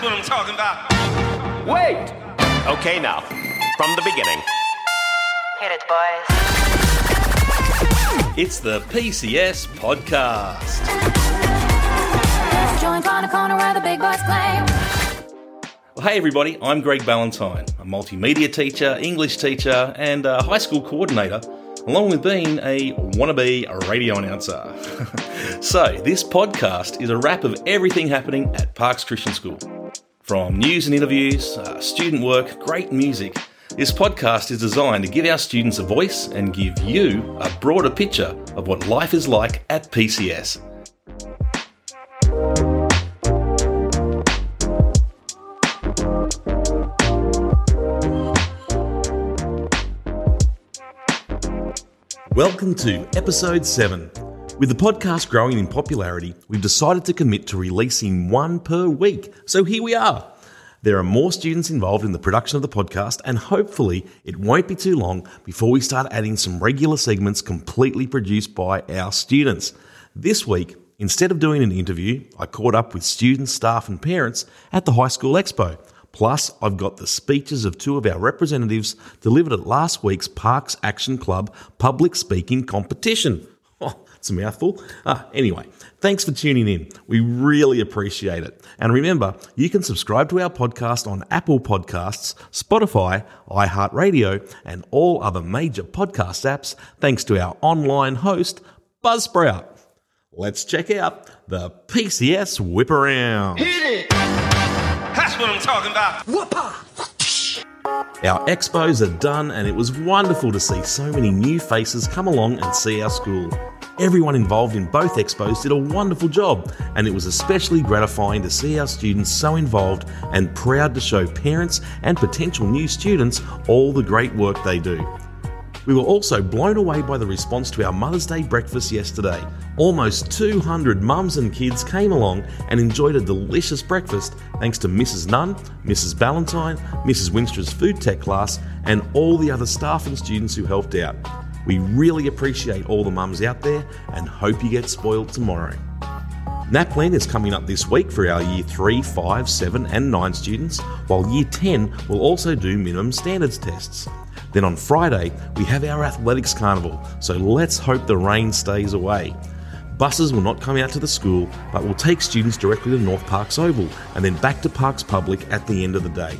That's what I'm talking about. Wait! Okay, now, from the beginning. Hit it, boys. It's the PCS podcast. Join Corner Corner where the big boys claim. Well, hey everybody, I'm Greg Ballantyne, a multimedia teacher, English teacher, and a high school coordinator, along with being a wannabe radio announcer. so, this podcast is a wrap of everything happening at Parkes Christian School. From news and interviews, uh, student work, great music, this podcast is designed to give our students a voice and give you a broader picture of what life is like at PCS. Welcome to episode 7. With the podcast growing in popularity, we've decided to commit to releasing one per week. So here we are. There are more students involved in the production of the podcast, and hopefully, it won't be too long before we start adding some regular segments completely produced by our students. This week, instead of doing an interview, I caught up with students, staff, and parents at the High School Expo. Plus, I've got the speeches of two of our representatives delivered at last week's Parkes Action Club public speaking competition. It's a mouthful. Ah, anyway, thanks for tuning in. We really appreciate it. And remember, you can subscribe to our podcast on Apple Podcasts, Spotify, iHeartRadio, and all other major podcast apps thanks to our online host, Buzzsprout. Let's check out the PCS Whip Around. Hit it! That's what I'm talking about. Whoopah! Our expos are done, and it was wonderful to see so many new faces come along and see our school. Everyone involved in both expos did a wonderful job, and it was especially gratifying to see our students so involved and proud to show parents and potential new students all the great work they do. We were also blown away by the response to our Mother's Day breakfast yesterday. Almost 200 mums and kids came along and enjoyed a delicious breakfast thanks to Mrs. Nunn, Mrs. Ballantyne, Mrs. Winstra's food tech class, and all the other staff and students who helped out. We really appreciate all the mums out there and hope you get spoiled tomorrow. NAPLAN is coming up this week for our Year 3, 5, 7, and 9 students, while Year 10 will also do minimum standards tests. Then on Friday, we have our athletics carnival, so let's hope the rain stays away. Buses will not come out to the school, but will take students directly to North Parkes Oval and then back to Parkes Public at the end of the day.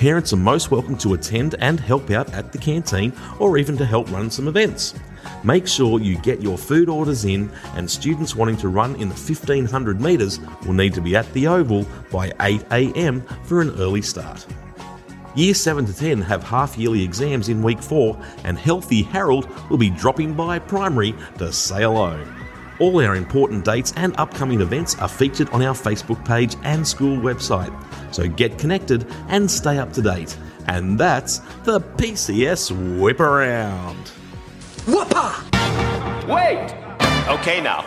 Parents are most welcome to attend and help out at the canteen or even to help run some events. Make sure you get your food orders in, and students wanting to run in the 1500 metres will need to be at the Oval by 8am for an early start. Year 7 to 10 have half yearly exams in week 4, and Healthy Harold will be dropping by primary to say hello. All our important dates and upcoming events are featured on our Facebook page and school website, so get connected and stay up to date. And that's the PCS Whip Around. Wait! Okay, now,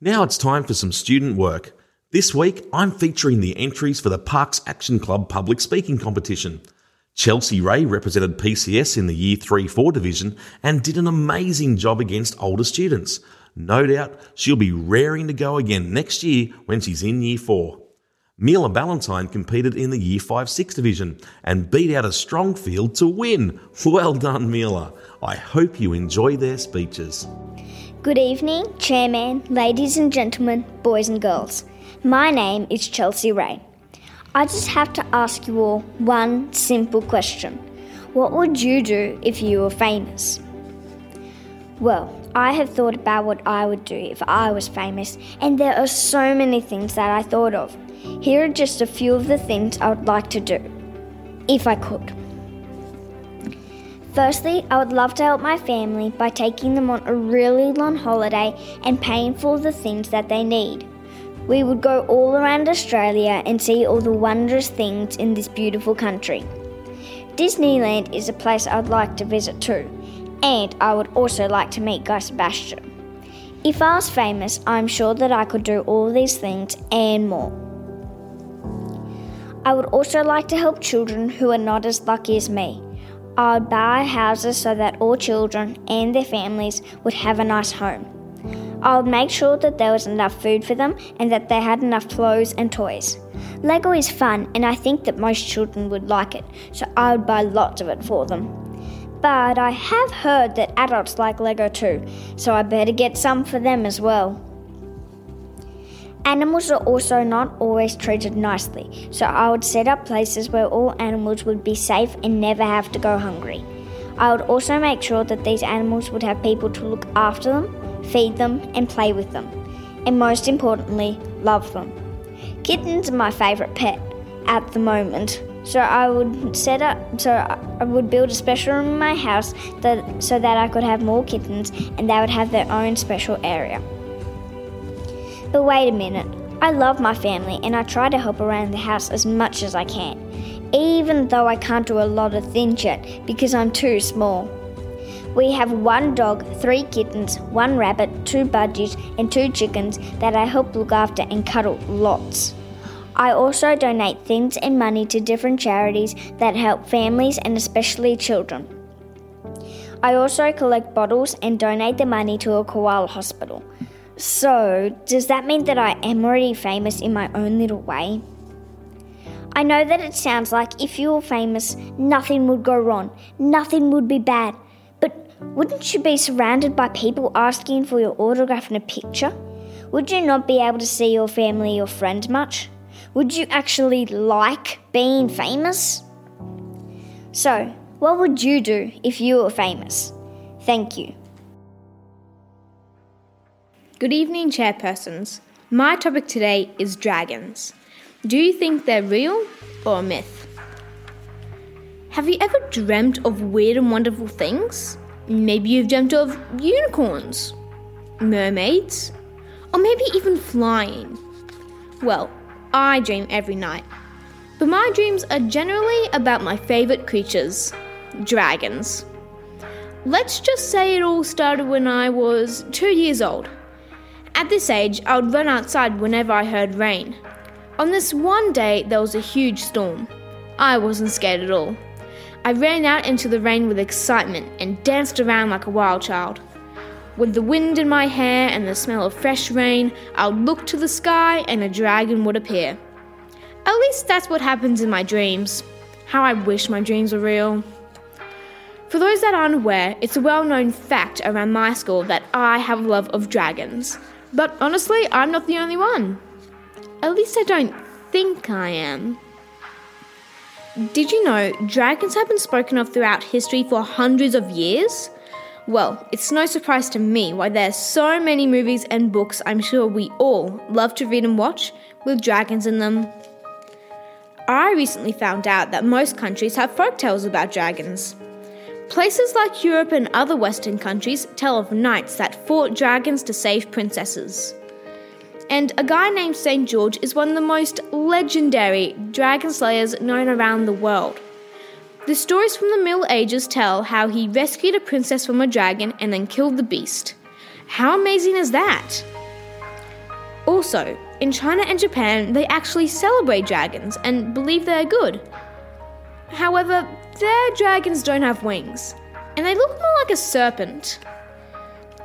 Now it's time for some student work. This week, I'm featuring the entries for the Parkes Action Club public speaking competition. Chelsea Ray represented PCS in the Year 3 4 division and did an amazing job against older students. No doubt she'll be raring to go again next year when she's in Year 4. Mila Ballantyne competed in the Year 5 6 division and beat out a strong field to win. Well done, Mila. I hope you enjoy their speeches. Good evening, Chairman, ladies and gentlemen, boys and girls. My name is Chelsea Ray. I just have to ask you all one simple question What would you do if you were famous? Well, I have thought about what I would do if I was famous, and there are so many things that I thought of. Here are just a few of the things I would like to do, if I could. Firstly, I would love to help my family by taking them on a really long holiday and paying for the things that they need. We would go all around Australia and see all the wondrous things in this beautiful country. Disneyland is a place I'd like to visit too, and I would also like to meet Guy Sebastian. If I was famous, I'm sure that I could do all these things and more. I would also like to help children who are not as lucky as me. I would buy houses so that all children and their families would have a nice home. I would make sure that there was enough food for them and that they had enough clothes and toys. Lego is fun, and I think that most children would like it, so I would buy lots of it for them. But I have heard that adults like Lego too, so I better get some for them as well. Animals are also not always treated nicely, so I would set up places where all animals would be safe and never have to go hungry. I would also make sure that these animals would have people to look after them, feed them, and play with them, and most importantly, love them. Kittens are my favourite pet at the moment, so I would set up so I would build a special room in my house that so that I could have more kittens and they would have their own special area. But wait a minute. I love my family and I try to help around the house as much as I can, even though I can't do a lot of things yet because I'm too small. We have one dog, three kittens, one rabbit, two budgies, and two chickens that I help look after and cuddle lots. I also donate things and money to different charities that help families and especially children. I also collect bottles and donate the money to a koala hospital. So, does that mean that I am already famous in my own little way? I know that it sounds like if you were famous, nothing would go wrong, nothing would be bad. But wouldn't you be surrounded by people asking for your autograph and a picture? Would you not be able to see your family or friends much? Would you actually like being famous? So, what would you do if you were famous? Thank you. Good evening, chairpersons. My topic today is dragons. Do you think they're real or a myth? Have you ever dreamt of weird and wonderful things? Maybe you've dreamt of unicorns, mermaids, or maybe even flying. Well, I dream every night. But my dreams are generally about my favourite creatures dragons. Let's just say it all started when I was two years old. At this age, I would run outside whenever I heard rain. On this one day, there was a huge storm. I wasn't scared at all. I ran out into the rain with excitement and danced around like a wild child. With the wind in my hair and the smell of fresh rain, I would look to the sky and a dragon would appear. At least that's what happens in my dreams. How I wish my dreams were real. For those that aren't aware, it's a well known fact around my school that I have a love of dragons. But honestly, I'm not the only one. At least I don't think I am. Did you know dragons have been spoken of throughout history for hundreds of years? Well, it's no surprise to me why there's so many movies and books I'm sure we all love to read and watch with dragons in them. I recently found out that most countries have folk tales about dragons. Places like Europe and other Western countries tell of knights that fought dragons to save princesses. And a guy named St. George is one of the most legendary dragon slayers known around the world. The stories from the Middle Ages tell how he rescued a princess from a dragon and then killed the beast. How amazing is that? Also, in China and Japan, they actually celebrate dragons and believe they are good. However, their dragons don't have wings, and they look more like a serpent.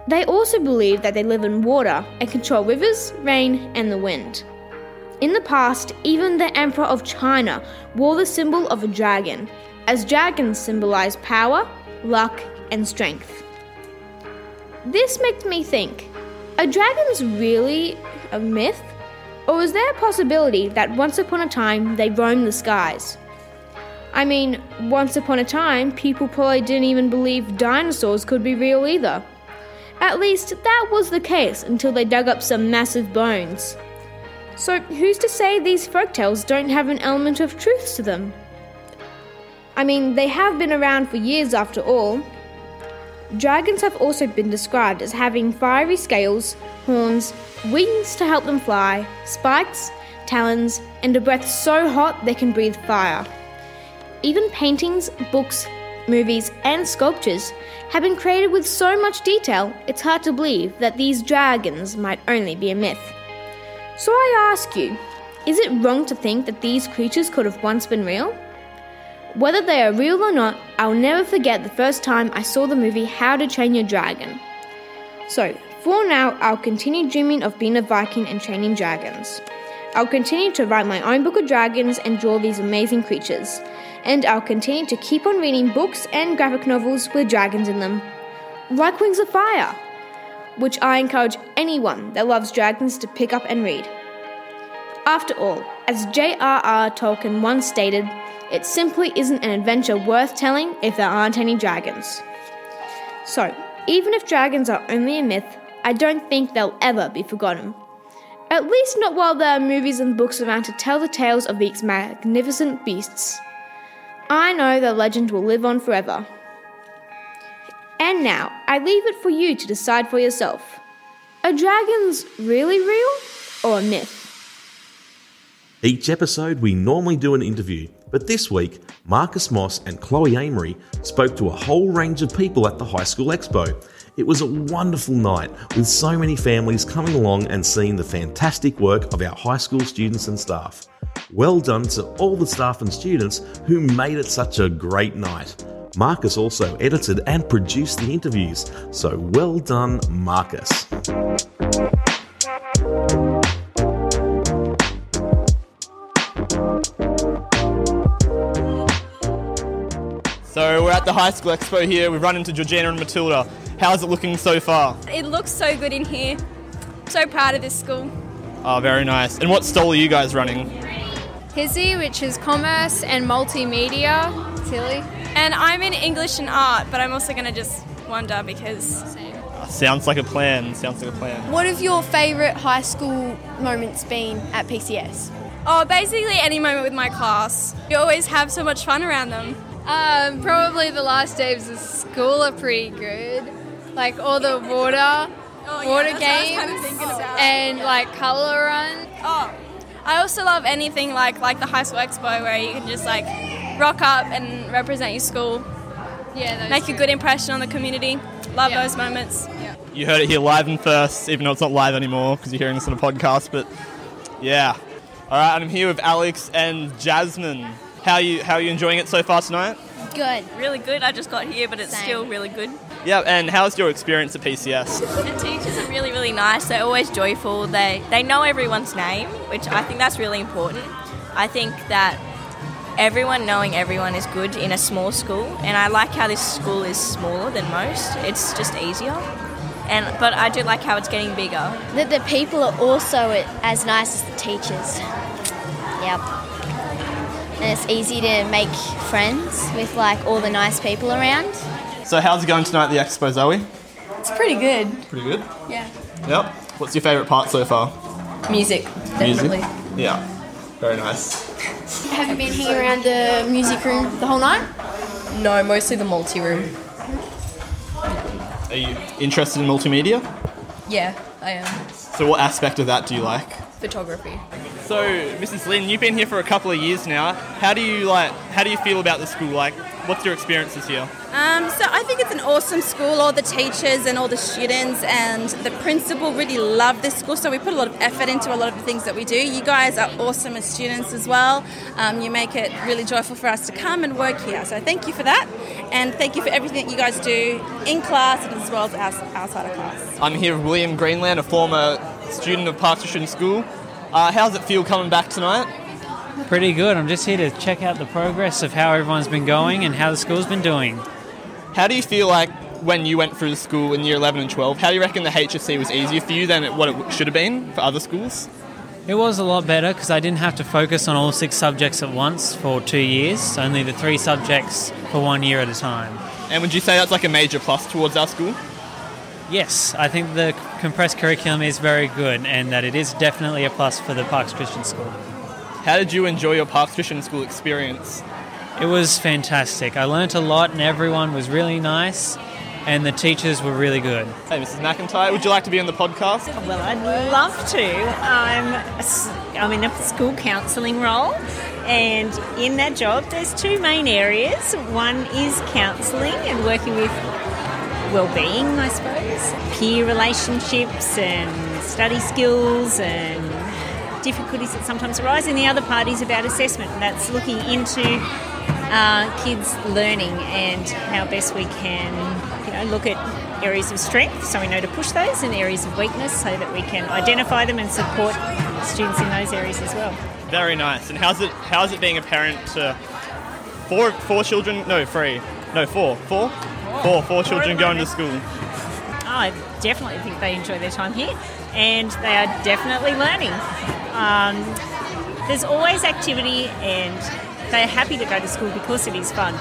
They also believe that they live in water and control rivers, rain, and the wind. In the past, even the Emperor of China wore the symbol of a dragon, as dragons symbolize power, luck, and strength. This makes me think are dragons really a myth? Or is there a possibility that once upon a time they roamed the skies? I mean, once upon a time, people probably didn't even believe dinosaurs could be real either. At least that was the case until they dug up some massive bones. So, who's to say these folktales don't have an element of truth to them? I mean, they have been around for years after all. Dragons have also been described as having fiery scales, horns, wings to help them fly, spikes, talons, and a breath so hot they can breathe fire. Even paintings, books, movies, and sculptures have been created with so much detail, it's hard to believe that these dragons might only be a myth. So I ask you, is it wrong to think that these creatures could have once been real? Whether they are real or not, I'll never forget the first time I saw the movie How to Train Your Dragon. So, For now, I'll continue dreaming of being a Viking and training dragons. I'll continue to write my own book of dragons and draw these amazing creatures. And I'll continue to keep on reading books and graphic novels with dragons in them, like Wings of Fire, which I encourage anyone that loves dragons to pick up and read. After all, as J.R.R. Tolkien once stated, it simply isn't an adventure worth telling if there aren't any dragons. So, even if dragons are only a myth, I don't think they'll ever be forgotten. At least not while there are movies and books around to tell the tales of these magnificent beasts. I know the legend will live on forever. And now, I leave it for you to decide for yourself. Are dragons really real or a myth? Each episode, we normally do an interview, but this week, Marcus Moss and Chloe Amory spoke to a whole range of people at the High School Expo. It was a wonderful night with so many families coming along and seeing the fantastic work of our high school students and staff. Well done to all the staff and students who made it such a great night. Marcus also edited and produced the interviews, so well done, Marcus. At the high school expo here. We've run into Georgina and Matilda. How's it looking so far? It looks so good in here. So proud of this school. Oh, very nice. And what stall are you guys running? HSIE, which is commerce and multimedia. Tilly. And I'm in English and art, but I'm also going to just wonder because. Uh, sounds like a plan. Sounds like a plan. What have your favourite high school moments been at PCS? Oh, basically any moment with my class. You always have so much fun around them. Um, probably the last days of school are pretty good. Like all the water, oh, yeah, water games, kind of and like colour run. Oh, I also love anything like like the high school expo where you can just like rock up and represent your school. Yeah, make a good impression on the community. Love yeah. those moments. Yeah. You heard it here live and first, even though it's not live anymore because you're hearing this on a podcast. But yeah, all right. I'm here with Alex and Jasmine. How you how are you enjoying it so far tonight? Good. Really good. I just got here, but it's Same. still really good. Yeah, and how's your experience at PCS? The teachers are really, really nice. They're always joyful. They they know everyone's name, which I think that's really important. I think that everyone knowing everyone is good in a small school, and I like how this school is smaller than most. It's just easier. And but I do like how it's getting bigger. That the people are also as nice as the teachers. Yep and it's easy to make friends with like all the nice people around. So how's it going tonight at the expo, Zoe? It's pretty good. Pretty good? Yeah. Yep. What's your favourite part so far? Music, definitely. Music? Yeah. Very nice. Have you been hanging around the music room the whole night? No, mostly the multi room. Are you interested in multimedia? Yeah, I am. So what aspect of that do you like? Photography. So, Mrs. Lynn, you've been here for a couple of years now. How do you like? How do you feel about the school? Like, what's your experiences here? Um, so I think it's an awesome school. All the teachers and all the students and the principal really love this school. So we put a lot of effort into a lot of the things that we do. You guys are awesome as students as well. Um, you make it really joyful for us to come and work here. So thank you for that, and thank you for everything that you guys do in class and as well as outside of class. I'm here with William Greenland, a former student of Parkes Christian School. Uh, how's it feel coming back tonight? Pretty good. I'm just here to check out the progress of how everyone's been going and how the school's been doing. How do you feel like when you went through the school in year 11 and 12? How do you reckon the HSC was easier for you than what it should have been for other schools? It was a lot better because I didn't have to focus on all six subjects at once for two years, only the three subjects for one year at a time. And would you say that's like a major plus towards our school? Yes, I think the compressed curriculum is very good and that it is definitely a plus for the Parkes Christian School. How did you enjoy your Parkes Christian School experience? It was fantastic. I learnt a lot and everyone was really nice and the teachers were really good. Hey, Mrs. McIntyre, would you like to be on the podcast? Well, I'd love to. I'm, a, I'm in a school counselling role, and in that job, there's two main areas. One is counselling and working with well-being, I suppose, peer relationships and study skills and difficulties that sometimes arise. And the other part is about assessment. That's looking into uh, kids' learning and how best we can, you know, look at areas of strength so we know to push those and areas of weakness so that we can identify them and support students in those areas as well. Very nice. And how's it how's it being a parent to four four children? No, three. No, four. Four? Four. Four children going to school. I definitely think they enjoy their time here and they are definitely learning. Um, there's always activity and they're happy to go to school because it is fun.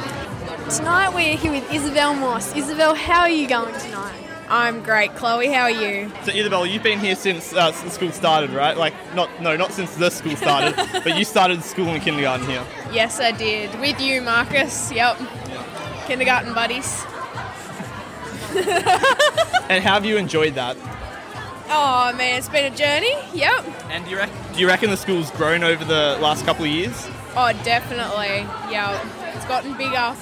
Tonight we're here with Isabel Moss. Isabel, how are you going tonight? I'm great, Chloe. How are you? So Isabel, you've been here since uh, the school started, right? Like not no, not since the school started, but you started school in kindergarten here. Yes, I did. With you, Marcus. Yep. Kindergarten buddies. And how have you enjoyed that? Oh man, it's been a journey. Yep. And do you, reckon, do you reckon the school's grown over the last couple of years? Oh, definitely. Yep. It's gotten bigger.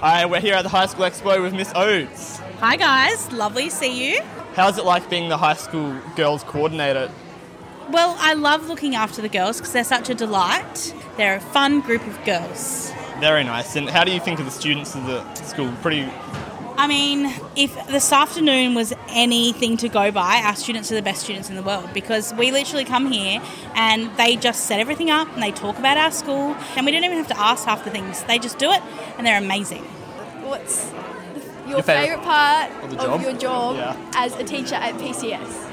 Hi, we're here at the High School Expo with Miss Oates. Hi guys, lovely to see you. How's it like being the high school girls coordinator? Well, I love looking after the girls because they're such a delight. They're a fun group of girls. Very nice. And how do you think of the students of the school? Pretty. I mean, if this afternoon was anything to go by, our students are the best students in the world because we literally come here and they just set everything up and they talk about our school and we don't even have to ask half the things. They just do it and they're amazing. What's your, Your favourite favourite part of of, your job Yeah. as a teacher at PCS?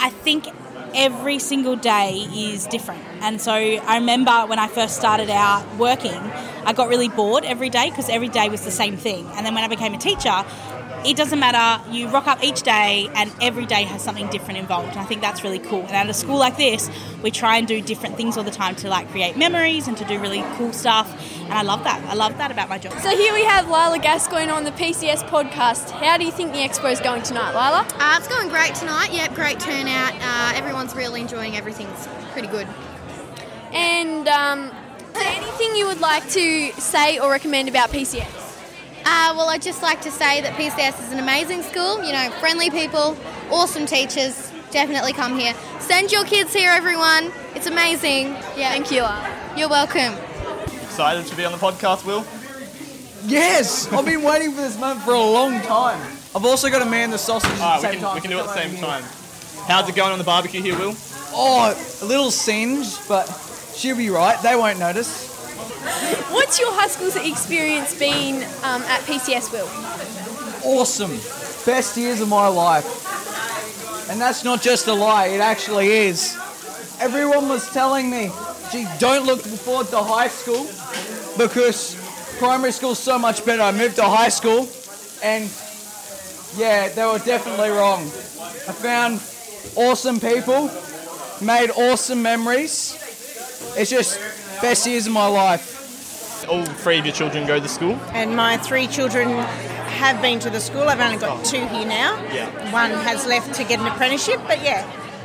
I think every single day is different. And so I remember when I first started out working, I got really bored every day because every day was the same thing. And then when I became a teacher, it doesn't matter. You rock up each day, and every day has something different involved. And I think that's really cool. And at a school like this, we try and do different things all the time to like create memories and to do really cool stuff. And I love that. I love that about my job. So here we have Lila Gascoigne on the PCS podcast. How do you think the expo is going tonight, Lila? Uh, it's going great tonight. Yep, great turnout. Uh, everyone's really enjoying everything. It's pretty good. And um, is there anything you would like to say or recommend about PCS? Uh, well, I'd just like to say that PCS is an amazing school. You know, friendly people, awesome teachers. Definitely come here. Send your kids here, everyone. It's amazing. Yeah. Thank you, You're welcome. Excited to be on the podcast, Will? Yes, I've been waiting for this moment for a long time. I've also got to man the sausage at Alright, the we same can, time. we can do it at the same time. How's it going on the barbecue here, Will? Oh, a little singed, but she'll be right. They won't notice. What's your high school experience been um, at PCS, Will? Awesome. Best years of my life. And that's not just a lie, it actually is. Everyone was telling me, gee, don't look forward to high school because primary school's so much better. I moved to high school and yeah, they were definitely wrong. I found awesome people, made awesome memories. It's just best years of my life. All three of your children go to school? And my three children have been to the school. I've only got two here now. Yeah. One has left to get an apprenticeship, but yeah,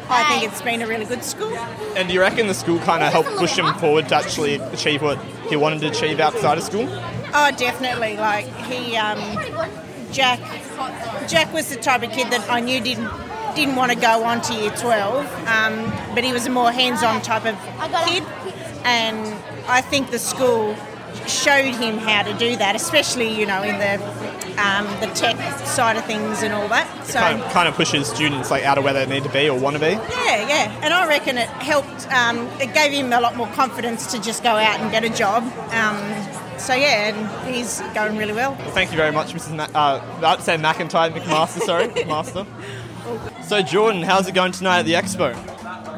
I think it's been a really good school. And do you reckon the school kind of helped push him forward to actually achieve what he wanted to achieve outside of school? Oh, definitely. Like he, um, Jack, Jack was the type of kid that I knew didn't didn't want to go on to year twelve, um, but he was a more hands-on type of kid, and I think the school showed him how to do that, especially you know in the um, the tech side of things and all that. So. kind, of, kind of pushes students like out of where they need to be or want to be. Yeah, yeah, and I reckon it helped. Um, it gave him a lot more confidence to just go out and get a job. Um, so yeah, and he's going really well. Thank you very much, Mrs. Ma- uh, I'd say McIntyre, McMaster, sorry, McMaster. So Jordan, how's it going tonight at the expo?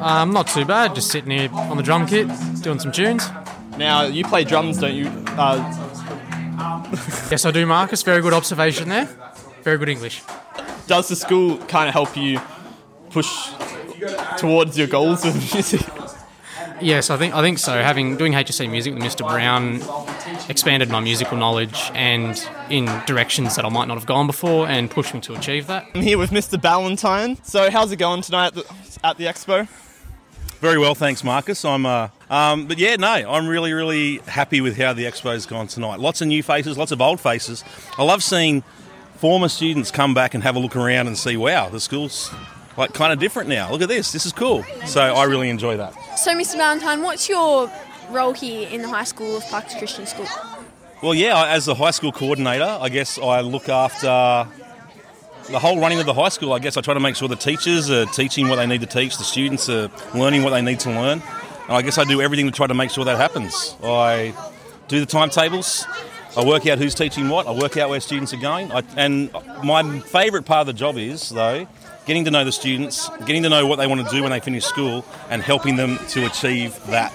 Um, not too bad. Just sitting here on the drum kit, doing some tunes. Now you play drums, don't you? Uh, yes, I do, Marcus. Very good observation there. Very good English. Does the school kind of help you push towards your goals with music? Yes, I think I think so. Having doing HSC music with Mr. Brown expanded my musical knowledge and in directions that I might not have gone before, and pushed me to achieve that. I'm here with Mr. Ballantyne. So how's it going tonight at the, at the expo? Very well, thanks, Marcus. I'm, uh, um, but yeah, no, I'm really, really happy with how the expo's gone tonight. Lots of new faces, lots of old faces. I love seeing former students come back and have a look around and see, wow, the school's like kind of different now. Look at this, this is cool. So I really enjoy that. So, Mr. Ballantyne, what's your role here in the high school of Parkes Christian School? Well, yeah, as the high school coordinator, I guess I look after the whole running of the high school, I guess I try to make sure the teachers are teaching what they need to teach, the students are learning what they need to learn. And I guess I do everything to try to make sure that happens. I do the timetables, I work out who's teaching what, I work out where students are going. I, and my favourite part of the job is, though, getting to know the students, getting to know what they want to do when they finish school, and helping them to achieve that.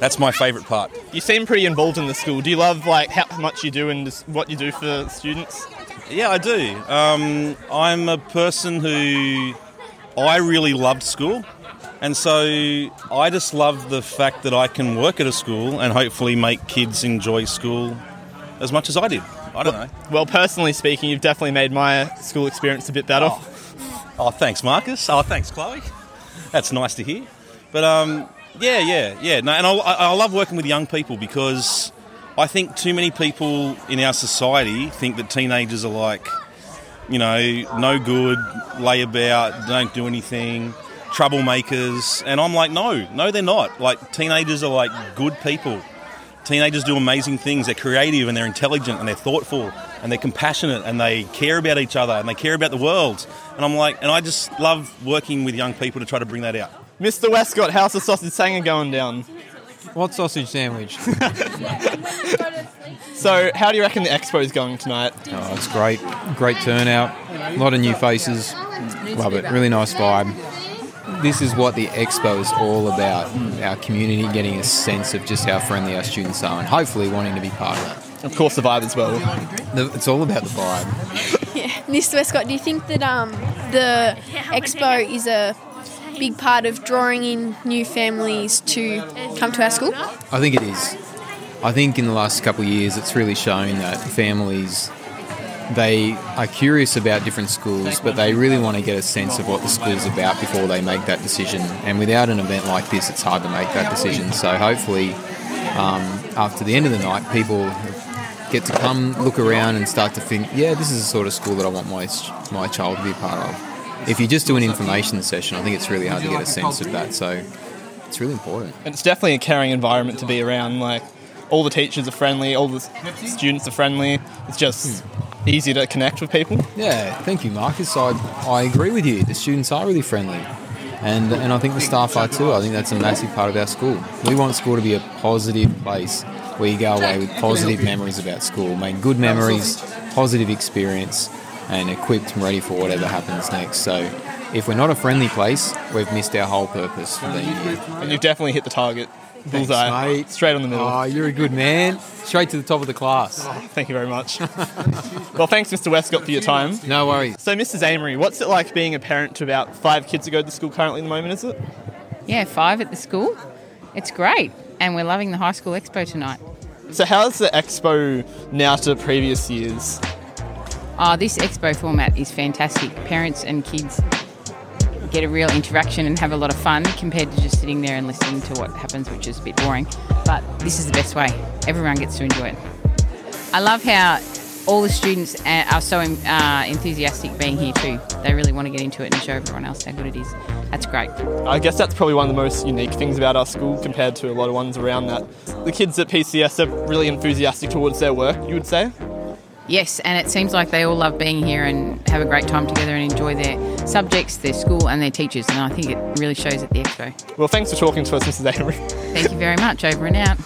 That's my favourite part. You seem pretty involved in the school. Do you love like how much you do and what you do for students? Yeah, I do. Um, I'm a person who I really loved school. And so I just love the fact that I can work at a school and hopefully make kids enjoy school as much as I did. I don't know. Well, personally speaking, you've definitely made my school experience a bit better. Oh, thanks, Marcus. Oh, thanks, Chloe. That's nice to hear. But um, yeah, yeah, yeah. No, and I, I love working with young people because I think too many people in our society think that teenagers are like, you know, no good, lay about, don't do anything, troublemakers. And I'm like, no, no, they're not. Like, teenagers are like good people. Teenagers do amazing things. They're creative and they're intelligent and they're thoughtful and they're compassionate and they care about each other and they care about the world. And I'm like, and I just love working with young people to try to bring that out. Mr. Westcott, how's the sausage sanger going down? What sausage sandwich? So, how do you reckon the expo is going tonight? Oh, it's great. Great turnout. A lot of new faces. Love it. Really nice vibe. This is what the expo is all about. Our community getting a sense of just how friendly our students are and hopefully wanting to be part of that. Of course, the vibe as well. It's all about the vibe. Yeah. Mr. Westcott, do you think that um, the expo is a big part of drawing in new families to come to our school? I think it is. I think in the last couple of years, it's really shown that families they are curious about different schools, but they really want to get a sense of what the school's about before they make that decision. And without an event like this, it's hard to make that decision. So hopefully, um, after the end of the night, people get to come look around and start to think, yeah, this is the sort of school that I want my my child to be a part of. If you just do an information session, I think it's really hard to get a sense of that. So it's really important. And it's definitely a caring environment to be around. Like, all the teachers are friendly, all the students are friendly. It's just easy to connect with people. Yeah, thank you, Marcus. I, I agree with you. The students are really friendly. And, and I think the staff are too. I think that's a massive part of our school. We want school to be a positive place where you go away with positive memories about school, make good memories, positive experience, and equipped and ready for whatever happens next. So if we're not a friendly place, we've missed our whole purpose for being here. And you've definitely hit the target. Thanks, Bullseye. mate. Straight on the middle. Oh, you're a good man. Straight to the top of the class. Oh, thank you very much. well, thanks, Mr. Westcott, for your time. No worries. So, Mrs. Amory, what's it like being a parent to about five kids who go to school currently at the moment, is it? Yeah, five at the school. It's great, and we're loving the high school expo tonight. So, how's the expo now to previous years? Oh, this expo format is fantastic. Parents and kids get a real interaction and have a lot of fun compared to just sitting there and listening to what happens, which is a bit boring. But this is the best way. Everyone gets to enjoy it. I love how all the students are so uh, enthusiastic being here too. They really want to get into it and show everyone else how good it is. That's great. I guess that's probably one of the most unique things about our school compared to a lot of ones around that. The kids at PCS are really enthusiastic towards their work, you would say? Yes, and it seems like they all love being here and have a great time together and enjoy their subjects, their school, and their teachers. And I think it really shows at the expo. Well, thanks for talking to us, Mrs. Amory. Thank you very much. Over and out.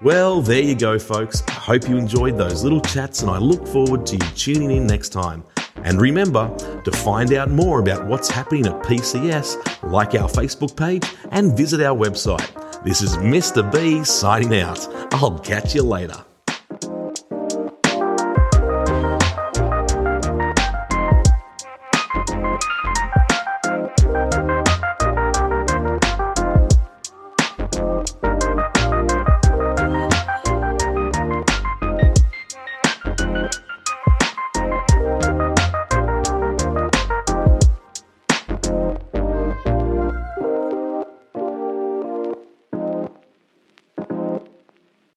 Well, there you go, folks. I hope you enjoyed those little chats, and I look forward to you tuning in next time. And remember, to find out more about what's happening at PCS, like our Facebook page and visit our website. This is Mr. B signing out. I'll catch you later.